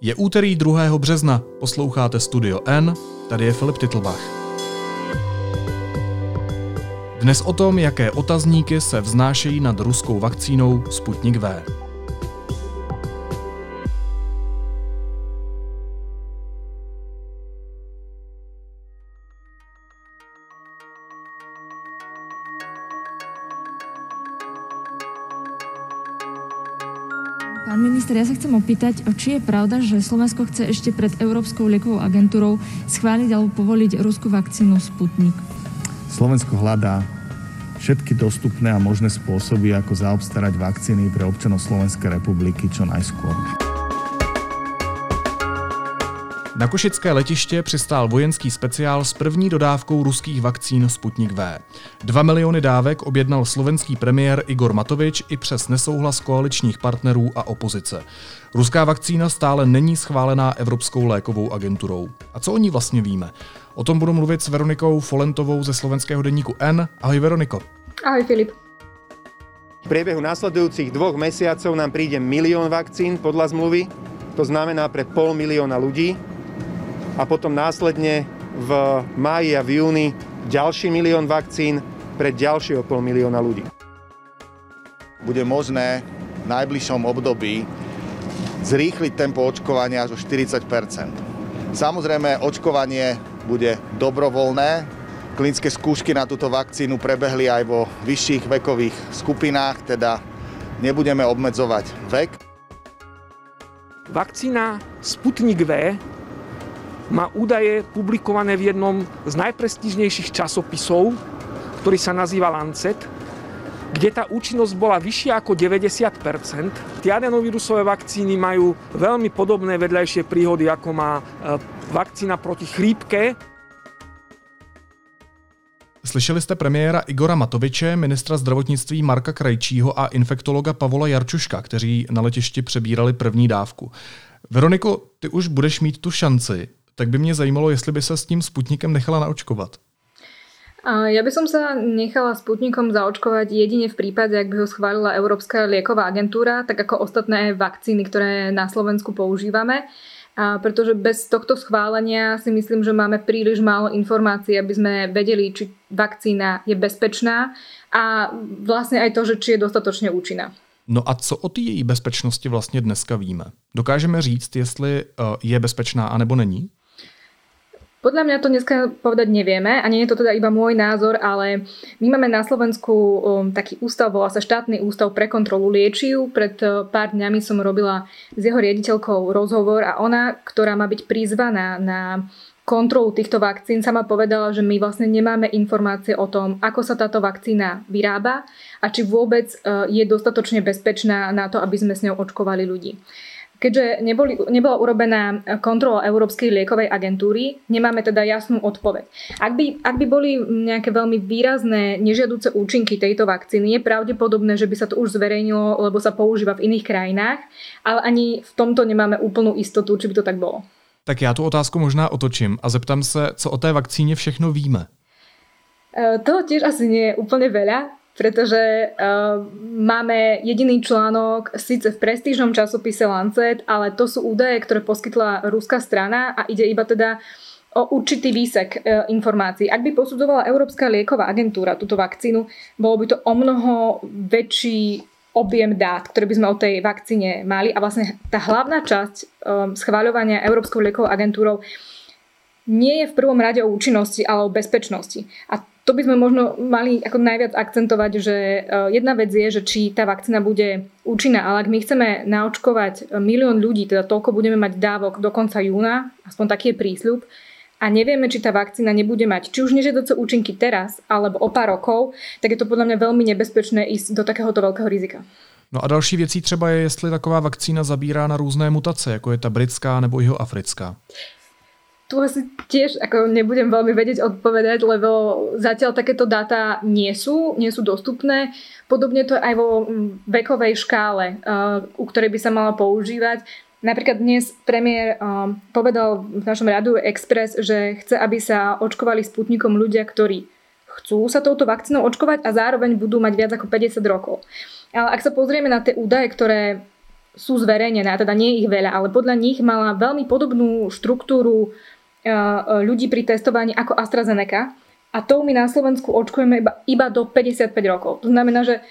Je úterý 2. března, posloucháte Studio N, tady je Filip Titlbach. Dnes o tom, jaké otazníky se vznášejí nad ruskou vakcínou Sputnik V. minister, ja sa chcem opýtať, či je pravda, že Slovensko chce ešte pred Európskou liekovou agentúrou schváliť alebo povoliť ruskú vakcínu Sputnik? Slovensko hľadá všetky dostupné a možné spôsoby, ako zaobstarať vakcíny pre občanov Slovenskej republiky čo najskôr. Na Košické letiště přistál vojenský speciál s první dodávkou ruských vakcín Sputnik V. Dva miliony dávek objednal slovenský premiér Igor Matovič i přes nesouhlas koaličních partnerů a opozice. Ruská vakcína stále není schválená Evropskou lékovou agenturou. A co o ní vlastně víme? O tom budu mluvit s Veronikou Folentovou ze slovenského denníku N. Ahoj Veroniko. Ahoj Filip. V priebehu následujúcich dvoch mesiacov nám príde milión vakcín podľa zmluvy, to znamená pre pol milióna ľudí a potom následne v máji a v júni ďalší milión vakcín pre ďalšieho pol milióna ľudí. Bude možné v najbližšom období zrýchliť tempo očkovania až o 40% Samozrejme, očkovanie bude dobrovoľné. Klinické skúšky na túto vakcínu prebehli aj vo vyšších vekových skupinách, teda nebudeme obmedzovať vek. Vakcína Sputnik V má údaje publikované v jednom z najprestížnejších časopisov, ktorý sa nazýva Lancet, kde tá účinnosť bola vyššia ako 90 Tie adenovírusové vakcíny majú veľmi podobné vedľajšie príhody, ako má e, vakcína proti chrípke. Slyšeli jste premiéra Igora Matoviče, ministra zdravotnictví Marka Krajčího a infektologa Pavola Jarčuška, kteří na letišti přebírali první dávku. Veroniko, ty už budeš mít tu šanci tak by mě zajímalo, jestli by se s tím Sputnikem nechala naočkovat. Ja by som sa nechala Sputnikom zaočkovať jedine v prípade, ak by ho schválila Európska lieková agentúra, tak ako ostatné vakcíny, ktoré na Slovensku používame. A pretože bez tohto schválenia si myslím, že máme príliš málo informácií, aby sme vedeli, či vakcína je bezpečná a vlastne aj to, že či je dostatočne účinná. No a co o té její bezpečnosti vlastně dneska víme? Dokážeme říct, jestli eh, je bezpečná anebo není? Podľa mňa to dneska povedať nevieme a nie je to teda iba môj názor, ale my máme na Slovensku um, taký ústav, volá sa štátny ústav pre kontrolu liečiv. Pred uh, pár dňami som robila s jeho riaditeľkou rozhovor a ona, ktorá má byť prizvaná na kontrolu týchto vakcín, sama povedala, že my vlastne nemáme informácie o tom, ako sa táto vakcína vyrába a či vôbec uh, je dostatočne bezpečná na to, aby sme s ňou očkovali ľudí. Keďže neboli, nebola urobená kontrola Európskej liekovej agentúry, nemáme teda jasnú odpoveď. Ak by, ak by boli nejaké veľmi výrazné nežiaduce účinky tejto vakcíny, je pravdepodobné, že by sa to už zverejnilo, lebo sa používa v iných krajinách, ale ani v tomto nemáme úplnú istotu, či by to tak bolo. Tak já tu otázku možná otočím a zeptám se, co o té vakcíně všechno víme. E, toho tiež asi nie je úplne veľa pretože uh, máme jediný článok síce v prestížnom časopise Lancet, ale to sú údaje, ktoré poskytla ruská strana a ide iba teda o určitý výsek e, informácií. Ak by posudzovala Európska lieková agentúra túto vakcínu, bolo by to o mnoho väčší objem dát, ktoré by sme o tej vakcíne mali a vlastne tá hlavná časť um, schváľovania Európskou liekovou agentúrou nie je v prvom rade o účinnosti, ale o bezpečnosti. A to by sme možno mali ako najviac akcentovať, že e, jedna vec je, že či tá vakcína bude účinná, ale ak my chceme naočkovať milión ľudí, teda toľko budeme mať dávok do konca júna, aspoň taký je prísľub, a nevieme, či tá vakcína nebude mať či už nežiadoce účinky teraz, alebo o pár rokov, tak je to podľa mňa veľmi nebezpečné ísť do takéhoto veľkého rizika. No a další věcí třeba je, jestli taková vakcína zabírá na různé mutace, jako je ta britská nebo jeho africká tu asi tiež ako nebudem veľmi vedieť odpovedať, lebo zatiaľ takéto dáta nie sú, nie sú dostupné. Podobne to aj vo vekovej škále, uh, u ktorej by sa mala používať. Napríklad dnes premiér uh, povedal v našom rádiu Express, že chce, aby sa očkovali sputnikom ľudia, ktorí chcú sa touto vakcínou očkovať a zároveň budú mať viac ako 50 rokov. Ale ak sa pozrieme na tie údaje, ktoré sú zverejnené, a teda nie ich veľa, ale podľa nich mala veľmi podobnú štruktúru ľudí pri testovaní ako AstraZeneca. A tou my na Slovensku očkujeme iba, iba do 55 rokov. To znamená, že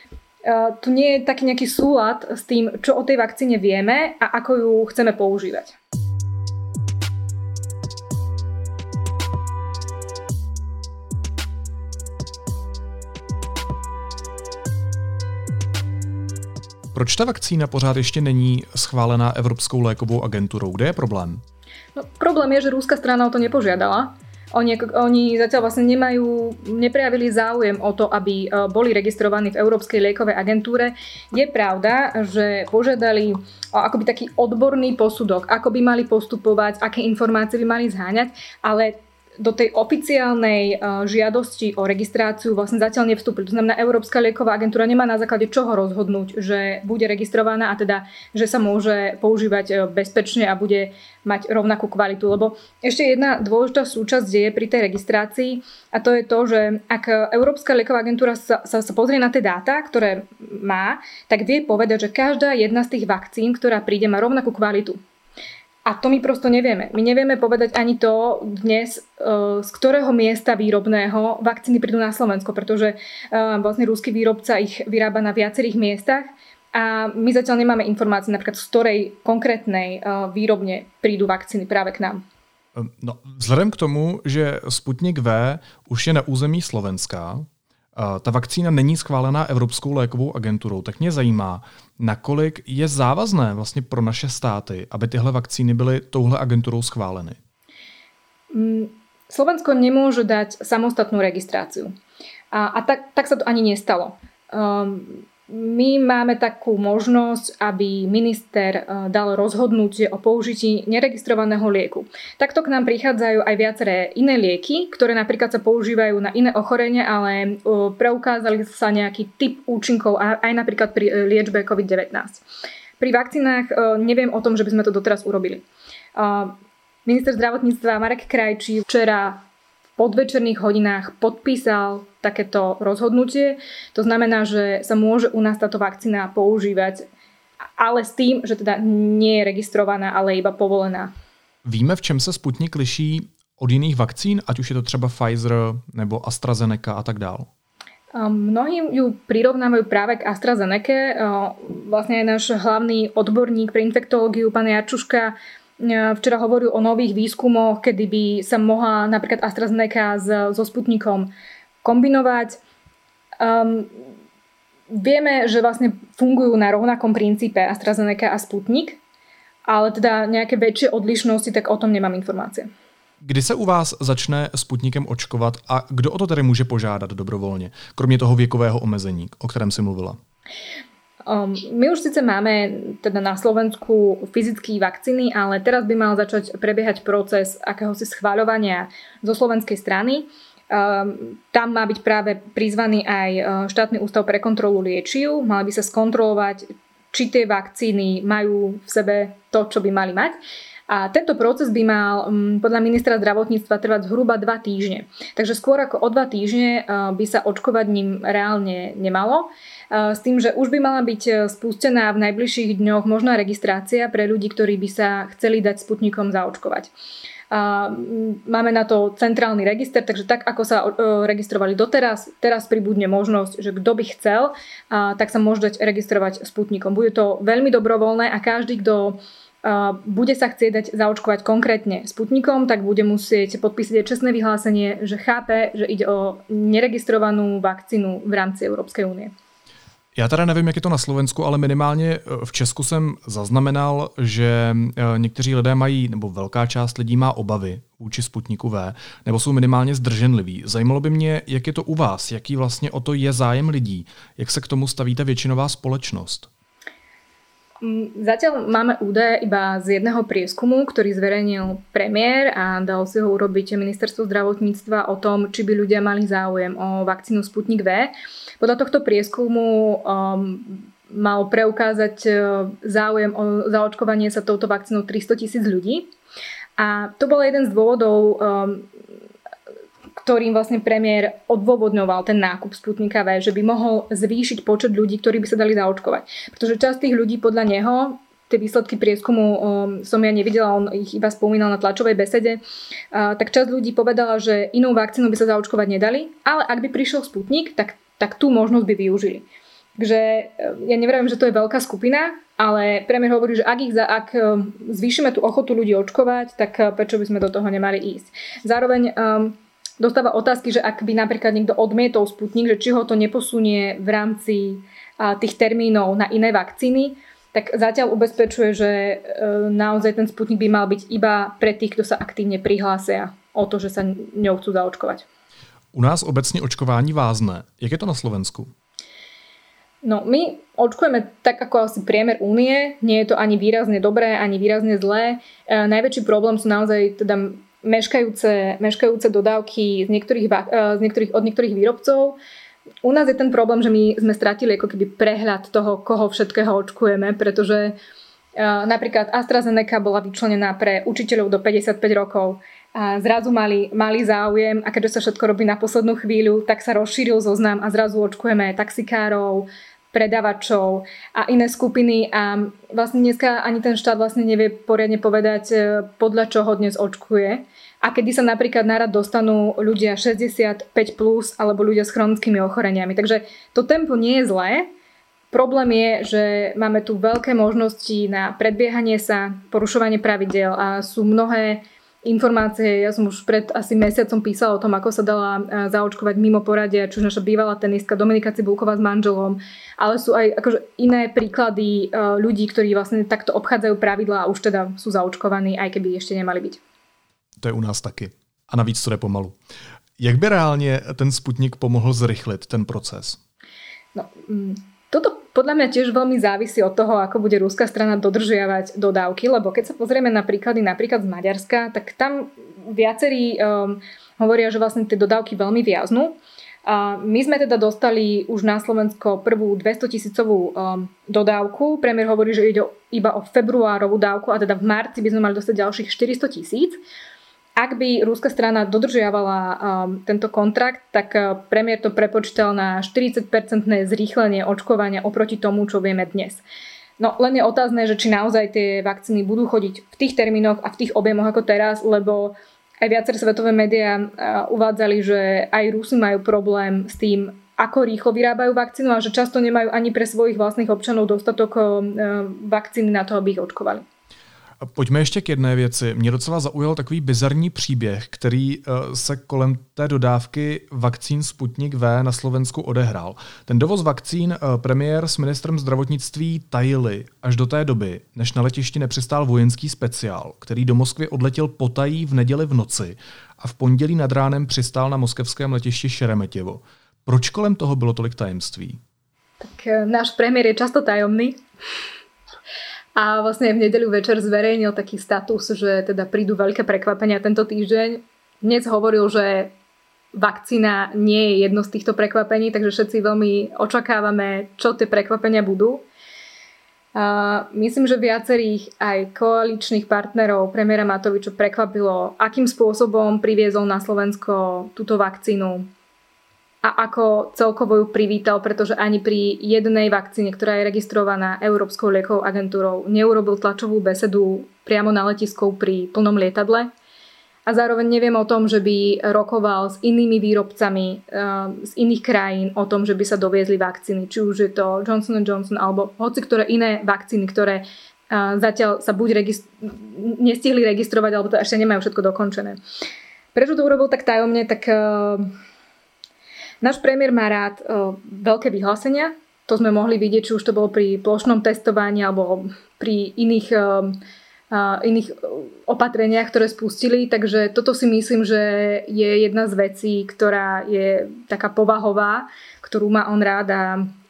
tu nie je taký nejaký súlad s tým, čo o tej vakcíne vieme a ako ju chceme používať. Proč ta vakcína pořád ještě není schválená Evropskou lékovou agenturou? Kde je problém? No, problém je, že rúska strana o to nepožiadala. Oni, oni zatiaľ vlastne nemajú, neprejavili záujem o to, aby e, boli registrovaní v Európskej liekovej agentúre. Je pravda, že požiadali o akoby taký odborný posudok, ako by mali postupovať, aké informácie by mali zháňať, ale do tej oficiálnej uh, žiadosti o registráciu vlastne zatiaľ nevstúpili. To znamená, Európska lieková agentúra nemá na základe čoho rozhodnúť, že bude registrovaná a teda, že sa môže používať uh, bezpečne a bude mať rovnakú kvalitu. Lebo ešte jedna dôležitá súčasť je pri tej registrácii a to je to, že ak Európska lieková agentúra sa, sa, sa pozrie na tie dáta, ktoré má, tak vie povedať, že každá jedna z tých vakcín, ktorá príde, má rovnakú kvalitu. A to my prosto nevieme. My nevieme povedať ani to dnes, e, z ktorého miesta výrobného vakcíny prídu na Slovensko, pretože e, vlastne rúsky výrobca ich vyrába na viacerých miestach a my zatiaľ nemáme informácie napríklad z ktorej konkrétnej e, výrobne prídu vakcíny práve k nám. No, vzhledem k tomu, že Sputnik V už je na území Slovenska, ta vakcína není schválená Evropskou lékovou agenturou, tak mě zajímá, nakolik je závazné vlastně pro naše státy, aby tyhle vakcíny byly touhle agenturou schváleny? Mm, Slovensko nemôže dať samostatnú registráciu. A, a tak, tak sa to ani nestalo. Um, my máme takú možnosť, aby minister e, dal rozhodnutie o použití neregistrovaného lieku. Takto k nám prichádzajú aj viaceré iné lieky, ktoré napríklad sa používajú na iné ochorenie, ale e, preukázali sa nejaký typ účinkov aj napríklad pri e, liečbe COVID-19. Pri vakcínach neviem o tom, že by sme to doteraz urobili. Minister zdravotníctva Marek Krajčí včera podvečerných hodinách podpísal takéto rozhodnutie. To znamená, že sa môže u nás táto vakcína používať, ale s tým, že teda nie je registrovaná, ale iba povolená. Víme, v čem se Sputnik liší od jiných vakcín, ať už je to třeba Pfizer nebo AstraZeneca a tak dále? Mnohí ju prirovnávajú práve k AstraZeneca. Vlastne aj náš hlavný odborník pre infektológiu, pán Jarčuška, včera hovoril o nových výskumoch, kedy by sa mohla napríklad AstraZeneca so Sputnikom kombinovať. Um, vieme, že vlastne fungujú na rovnakom princípe AstraZeneca a Sputnik, ale teda nejaké väčšie odlišnosti, tak o tom nemám informácie. Kdy se u vás začne Sputnikem očkovat a kdo o to tedy může požádat dobrovolně, kromě toho věkového omezení, o kterém si mluvila? Um, my už síce máme teda na Slovensku fyzické vakcíny, ale teraz by mal začať prebiehať proces akéhosi schváľovania zo slovenskej strany. Um, tam má byť práve prizvaný aj uh, štátny ústav pre kontrolu liečiv. Mali by sa skontrolovať, či tie vakcíny majú v sebe to, čo by mali mať. A tento proces by mal um, podľa ministra zdravotníctva trvať zhruba 2 týždne. Takže skôr ako o 2 týždne uh, by sa očkovať ním reálne nemalo s tým, že už by mala byť e, spustená v najbližších dňoch možná registrácia pre ľudí, ktorí by sa chceli dať sputnikom zaočkovať. A máme na to centrálny register, takže tak ako sa e, registrovali doteraz, teraz pribudne možnosť, že kto by chcel, tak sa môže dať registrovať sputnikom. Bude to veľmi dobrovoľné a každý, kto bude sa chcieť dať zaočkovať konkrétne Sputnikom, tak bude musieť podpísať čestné vyhlásenie, že chápe, že ide o neregistrovanú vakcínu v rámci Európskej únie. Já teda nevím, jak je to na Slovensku, ale minimálně eh, v Česku jsem zaznamenal, že eh, někteří lidé mají, nebo velká část lidí má obavy vůči Sputniku V, nebo jsou minimálně zdrženliví. Zajímalo by mě, jak je to u vás, jaký vlastně o to je zájem lidí, jak se k tomu stavíte většinová společnost. Zatiaľ máme údaje iba z jedného prieskumu, ktorý zverejnil premiér a dal si ho urobiť ministerstvo zdravotníctva o tom, či by ľudia mali záujem o vakcínu Sputnik V. Podľa tohto prieskumu um, mal preukázať uh, záujem o zaočkovanie sa touto vakcínou 300 tisíc ľudí. A to bol jeden z dôvodov, um, ktorým vlastne premiér odôvodňoval ten nákup Sputnika V, že by mohol zvýšiť počet ľudí, ktorí by sa dali zaočkovať. Pretože časť tých ľudí podľa neho tie výsledky prieskumu um, som ja nevidela, on ich iba spomínal na tlačovej besede, uh, tak časť ľudí povedala, že inou vakcínu by sa zaočkovať nedali, ale ak by prišiel Sputnik, tak, tak tú možnosť by využili. Takže ja neviem, že to je veľká skupina, ale premiér hovorí, že ak, ich za, ak zvýšime tú ochotu ľudí očkovať, tak prečo by sme do toho nemali ísť. Zároveň um, dostáva otázky, že ak by napríklad niekto odmietol Sputnik, že či ho to neposunie v rámci tých termínov na iné vakcíny, tak zatiaľ ubezpečuje, že e, naozaj ten Sputnik by mal byť iba pre tých, kto sa aktívne prihlásia o to, že sa ňou chcú zaočkovať. U nás obecně očkování vázne. Jak je to na Slovensku? No, my očkujeme tak ako asi priemer únie. Nie je to ani výrazne dobré, ani výrazne zlé. E, najväčší problém sú naozaj teda meškajúce, meškajúce dodávky z niektorých, e, z niektorých, od niektorých výrobcov. U nás je ten problém, že my sme stratili ako keby prehľad toho, koho všetkého očkujeme, pretože uh, napríklad AstraZeneca bola vyčlenená pre učiteľov do 55 rokov a zrazu mali, mali záujem a keďže sa všetko robí na poslednú chvíľu, tak sa rozšíril zoznam a zrazu očkujeme taxikárov, predavačov a iné skupiny a vlastne dneska ani ten štát vlastne nevie poriadne povedať, e, podľa čoho dnes očkuje a kedy sa napríklad nárad dostanú ľudia 65 plus alebo ľudia s chronickými ochoreniami. Takže to tempo nie je zlé. Problém je, že máme tu veľké možnosti na predbiehanie sa, porušovanie pravidel a sú mnohé informácie. Ja som už pred asi mesiacom písala o tom, ako sa dala e, zaočkovať mimo poradia, či už naša bývalá tenistka Dominika Cibulková s manželom, ale sú aj akože iné príklady e, ľudí, ktorí vlastne takto obchádzajú pravidlá a už teda sú zaočkovaní, aj keby ešte nemali byť. To je u nás taky. A navíc to jde pomalu. Jak by reálně ten Sputnik pomohl zrychlit ten proces? No, mm, podľa mňa tiež veľmi závisí od toho, ako bude ruská strana dodržiavať dodávky, lebo keď sa pozrieme na príklady napríklad z Maďarska, tak tam viacerí um, hovoria, že vlastne tie dodávky veľmi viaznú. A my sme teda dostali už na Slovensko prvú 200 tisícovú um, dodávku. Premiér hovorí, že ide iba o februárovú dávku a teda v marci by sme mali dostať ďalších 400 tisíc. Ak by rúska strana dodržiavala um, tento kontrakt, tak uh, premiér to prepočítal na 40-percentné zrýchlenie očkovania oproti tomu, čo vieme dnes. No len je otázne, že či naozaj tie vakcíny budú chodiť v tých termínoch a v tých objemoch ako teraz, lebo aj viaceré svetové médiá uh, uvádzali, že aj Rusy majú problém s tým, ako rýchlo vyrábajú vakcínu a že často nemajú ani pre svojich vlastných občanov dostatok uh, vakcíny na to, aby ich očkovali. Pojďme ještě k jedné věci. Mě docela zaujal takový bizarní příběh, který eh, se kolem té dodávky vakcín Sputnik V na Slovensku odehrál. Ten dovoz vakcín eh, premiér s ministrem zdravotnictví tajili až do té doby, než na letišti nepřistál vojenský speciál, který do Moskvy odletěl potají v neděli v noci a v pondělí nad ránem přistál na moskevském letišti Šeremetěvo. Proč kolem toho bylo tolik tajemství? Tak eh, náš premiér je často tajomný a vlastne v nedeľu večer zverejnil taký status, že teda prídu veľké prekvapenia tento týždeň. Dnes hovoril, že vakcína nie je jedno z týchto prekvapení, takže všetci veľmi očakávame, čo tie prekvapenia budú. A myslím, že viacerých aj koaličných partnerov premiéra Matoviča prekvapilo, akým spôsobom priviezol na Slovensko túto vakcínu a ako celkovo ju privítal, pretože ani pri jednej vakcíne, ktorá je registrovaná Európskou liekovou agentúrou, neurobil tlačovú besedu priamo na letisku pri plnom lietadle. A zároveň neviem o tom, že by rokoval s inými výrobcami uh, z iných krajín o tom, že by sa doviezli vakcíny. Či už je to Johnson Johnson alebo hoci ktoré iné vakcíny, ktoré uh, zatiaľ sa buď registr- nestihli registrovať, alebo to ešte nemajú všetko dokončené. Prečo to urobil tak tajomne, tak uh, Náš premiér má rád uh, veľké vyhlásenia. To sme mohli vidieť, či už to bolo pri plošnom testovaní alebo pri iných, uh, uh, iných opatreniach, ktoré spustili. Takže toto si myslím, že je jedna z vecí, ktorá je taká povahová, ktorú má on rád a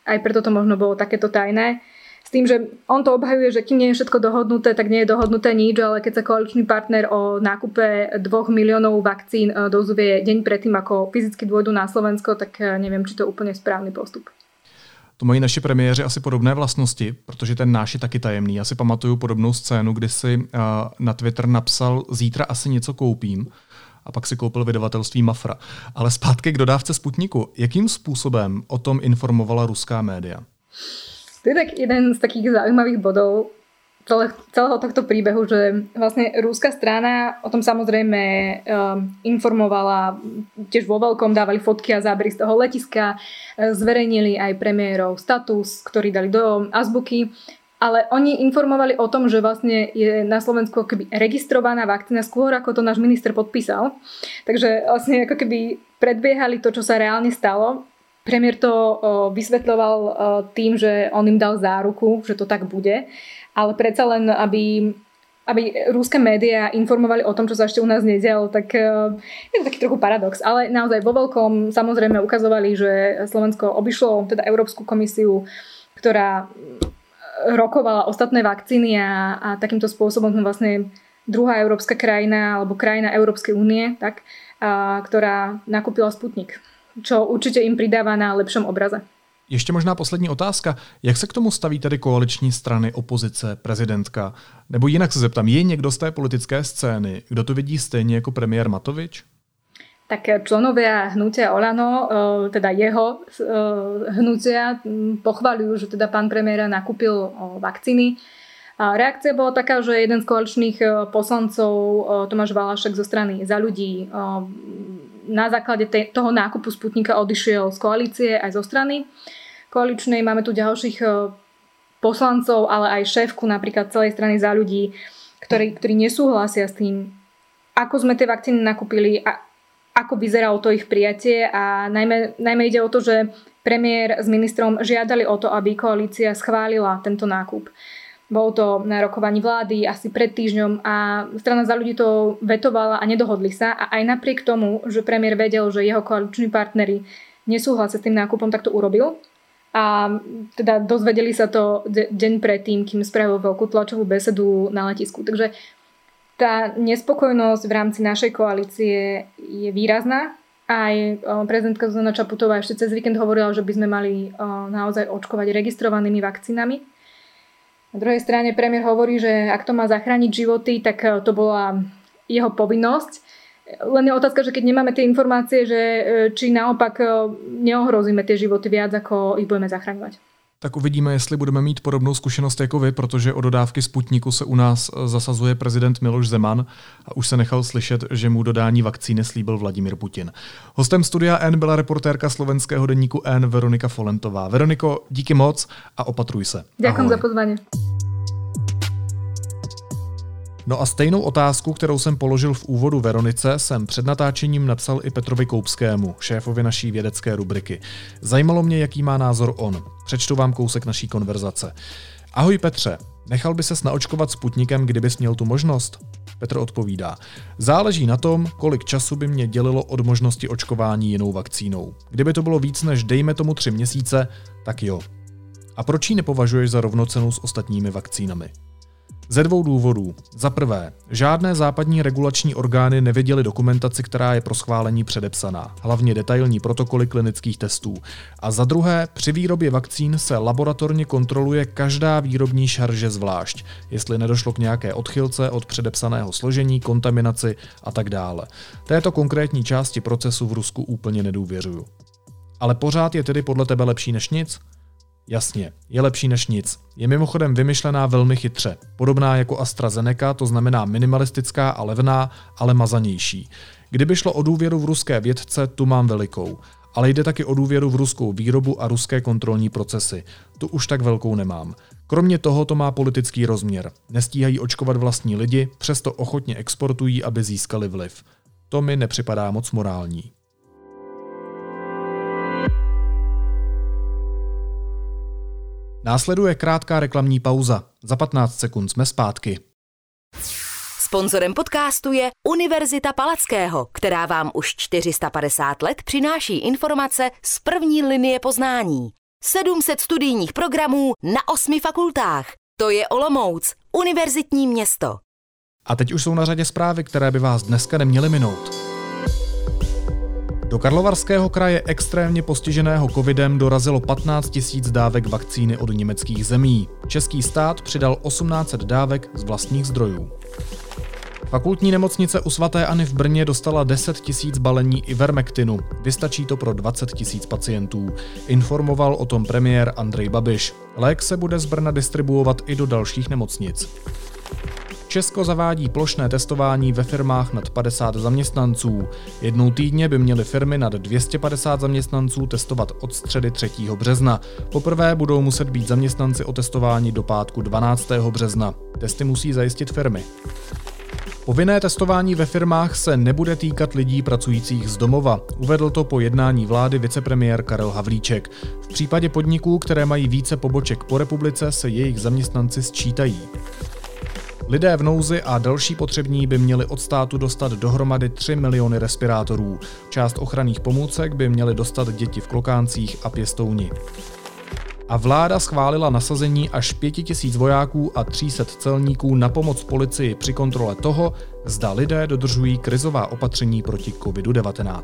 aj preto to možno bolo takéto tajné. S tým, že on to obhajuje, že kým nie je všetko dohodnuté, tak nie je dohodnuté nič, ale keď sa koaličný partner o nákupe 2 miliónov vakcín e, dozvie deň predtým, ako fyzicky dôjdu na Slovensko, tak e, neviem, či to je úplne správny postup. To mají naši premiéři asi podobné vlastnosti, protože ten náš je taky tajemný. Já si pamatuju podobnou scénu, kdy si uh, na Twitter napsal zítra asi něco koupím a pak si koupil vydavatelství Mafra. Ale zpátky k dodávce Sputniku. Jakým způsobem o tom informovala ruská média? To je tak jeden z takých zaujímavých bodov. celé, celého tohto príbehu, že vlastne rúska strana o tom samozrejme um, informovala, tiež vo veľkom dávali fotky a zábery z toho letiska, e, zverejnili aj premiérov status, ktorý dali do azbuky, ale oni informovali o tom, že vlastne je na Slovensku keby registrovaná vakcína skôr, ako to náš minister podpísal. Takže vlastne ako keby predbiehali to, čo sa reálne stalo. Premiér to vysvetľoval tým, že on im dal záruku, že to tak bude, ale predsa len, aby aby rúske médiá informovali o tom, čo sa ešte u nás nedialo, tak je to taký trochu paradox. Ale naozaj vo veľkom samozrejme ukazovali, že Slovensko obišlo teda Európsku komisiu, ktorá rokovala ostatné vakcíny a, a takýmto spôsobom sme vlastne druhá európska krajina alebo krajina Európskej únie, tak, a, ktorá nakúpila Sputnik čo určitě im pridává na lepšom obraze. Ještě možná poslední otázka. Jak se k tomu staví tedy koaliční strany, opozice, prezidentka? Nebo jinak se zeptám, je někdo z té politické scény, kdo to vidí stejně jako premiér Matovič? Tak členovia hnutia Olano, e, teda jeho e, hnutia, pochvalujú, že teda pán premiéra nakúpil vakcíny. A reakcia bola taká, že jeden z koaličných poslancov, Tomáš Valašek zo strany za ľudí, na základe te, toho nákupu Sputnika odišiel z koalície aj zo strany koaličnej. Máme tu ďalších e, poslancov, ale aj šéfku napríklad celej strany za ľudí, ktorí, ktorí nesúhlasia s tým, ako sme tie vakcíny nakúpili a ako vyzeralo to ich prijatie a najmä, najmä ide o to, že premiér s ministrom žiadali o to, aby koalícia schválila tento nákup. Bolo to na rokovaní vlády asi pred týždňom a strana za ľudí to vetovala a nedohodli sa a aj napriek tomu, že premiér vedel, že jeho koaliční partnery nesúhlasia s tým nákupom, tak to urobil. A teda dozvedeli sa to deň predtým, kým spravil veľkú tlačovú besedu na letisku. Takže tá nespokojnosť v rámci našej koalície je výrazná. Aj prezidentka Zuzana Čaputová ešte cez víkend hovorila, že by sme mali naozaj očkovať registrovanými vakcínami na druhej strane premiér hovorí, že ak to má zachrániť životy, tak eh, to bola jeho povinnosť. Len je otázka, že keď nemáme tie informácie, že eh, či naopak eh, neohrozíme tie životy viac, ako ich budeme zachraňovať. Tak uvidíme, jestli budeme mít podobnou zkušenost jako vy, protože o dodávky Sputniku se u nás zasazuje prezident Miloš Zeman a už se nechal slyšet, že mu dodání vakcíny slíbil Vladimír Putin. Hostem studia N byla reportérka slovenského denníku N Veronika Folentová. Veroniko, díky moc a opatruj se. Děkuji za pozvání. No a stejnou otázku, kterou jsem položil v úvodu Veronice, jsem před natáčením napsal i Petrovi Koupskému, šéfovi naší vědecké rubriky. Zajímalo mě, jaký má názor on. Přečtu vám kousek naší konverzace. Ahoj Petře, nechal by ses naočkovat Sputnikem, kdybys měl tu možnost? Petr odpovídá. Záleží na tom, kolik času by mě dělilo od možnosti očkování jinou vakcínou. Kdyby to bylo víc než dejme tomu tři měsíce, tak jo. A proč ji nepovažuješ za rovnocenou s ostatními vakcínami? Ze dvou důvodů. Za prvé, žádné západní regulační orgány nevěděly dokumentaci, která je pro schválení předepsaná, hlavně detailní protokoly klinických testů. A za druhé, při výrobě vakcín se laboratorně kontroluje každá výrobní šarže zvlášť, jestli nedošlo k nějaké odchylce od předepsaného složení, kontaminaci a tak dále. Této konkrétní části procesu v Rusku úplně nedůvěřuju. Ale pořád je tedy podle tebe lepší než nic? Jasně, je lepší než nic. Je mimochodem vymyšlená velmi chytře. Podobná jako AstraZeneca, to znamená minimalistická a levná, ale mazanější. Kdyby šlo o důvěru v ruské vědce, tu mám velikou. Ale jde taky o důvěru v ruskou výrobu a ruské kontrolní procesy. Tu už tak velkou nemám. Kromě toho to má politický rozměr. Nestíhají očkovat vlastní lidi, přesto ochotně exportují, aby získali vliv. To mi nepřipadá moc morální. Následuje krátká reklamní pauza. Za 15 sekund jsme zpátky. Sponzorem podcastu je Univerzita Palackého, která vám už 450 let přináší informace z první linie poznání. 700 studijních programů na osmi fakultách. To je Olomouc, univerzitní město. A teď už jsou na řadě zprávy, které by vás dneska neměly minout. Do Karlovarského kraje extrémně postiženého covidem dorazilo 15 000 dávek vakcíny od německých zemí. Český stát přidal 1800 dávek z vlastních zdrojů. Fakultní nemocnice u svaté Ani v Brně dostala 10 tisíc balení Ivermektinu. Vystačí to pro 20 tisíc pacientů. Informoval o tom premiér Andrej Babiš. Lék se bude z Brna distribuovat i do dalších nemocnic. Česko zavádí plošné testování ve firmách nad 50 zaměstnanců. Jednou týdně by měly firmy nad 250 zaměstnanců testovat od středy 3. března. Poprvé budou muset být zaměstnanci otestováni do pátku 12. března. Testy musí zajistit firmy. Povinné testování ve firmách se nebude týkat lidí pracujících z domova. Uvedl to po jednání vlády vicepremiér Karel Havlíček. V případě podniků, které mají více poboček po republice, se jejich zaměstnanci sčítají. Lidé v nouzi a další potřební by měli od státu dostat dohromady 3 miliony respirátorů. Část ochranných pomůcek by měly dostat děti v klokáncích a pěstouni. A vláda schválila nasazení až 5000 vojáků a 300 celníků na pomoc policii při kontrole toho, zda lidé dodržují krizová opatření proti COVID-19.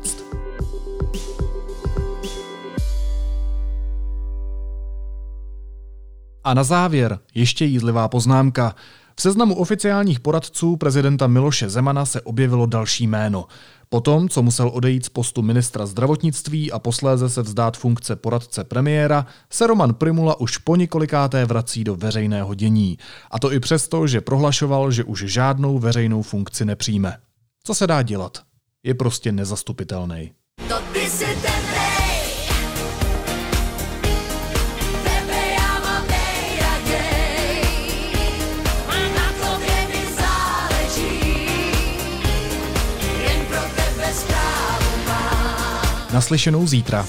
A na závěr ještě jízlivá poznámka. V seznamu oficiálních poradců prezidenta Miloše Zemana se objevilo další jméno. Potom, co musel odejít z postu ministra zdravotnictví a posléze se vzdát funkce poradce premiéra, se Roman Primula už po několikáté vrací do veřejného dění. A to i přesto, že prohlašoval, že už žádnou veřejnou funkci nepřijme. Co se dá dělat? Je prostě nezastupitelný. Naslyšenou zítra.